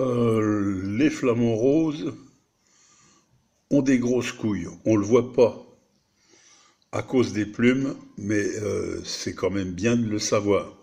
Euh, les flamants roses ont des grosses couilles. On ne le voit pas à cause des plumes, mais euh, c'est quand même bien de le savoir.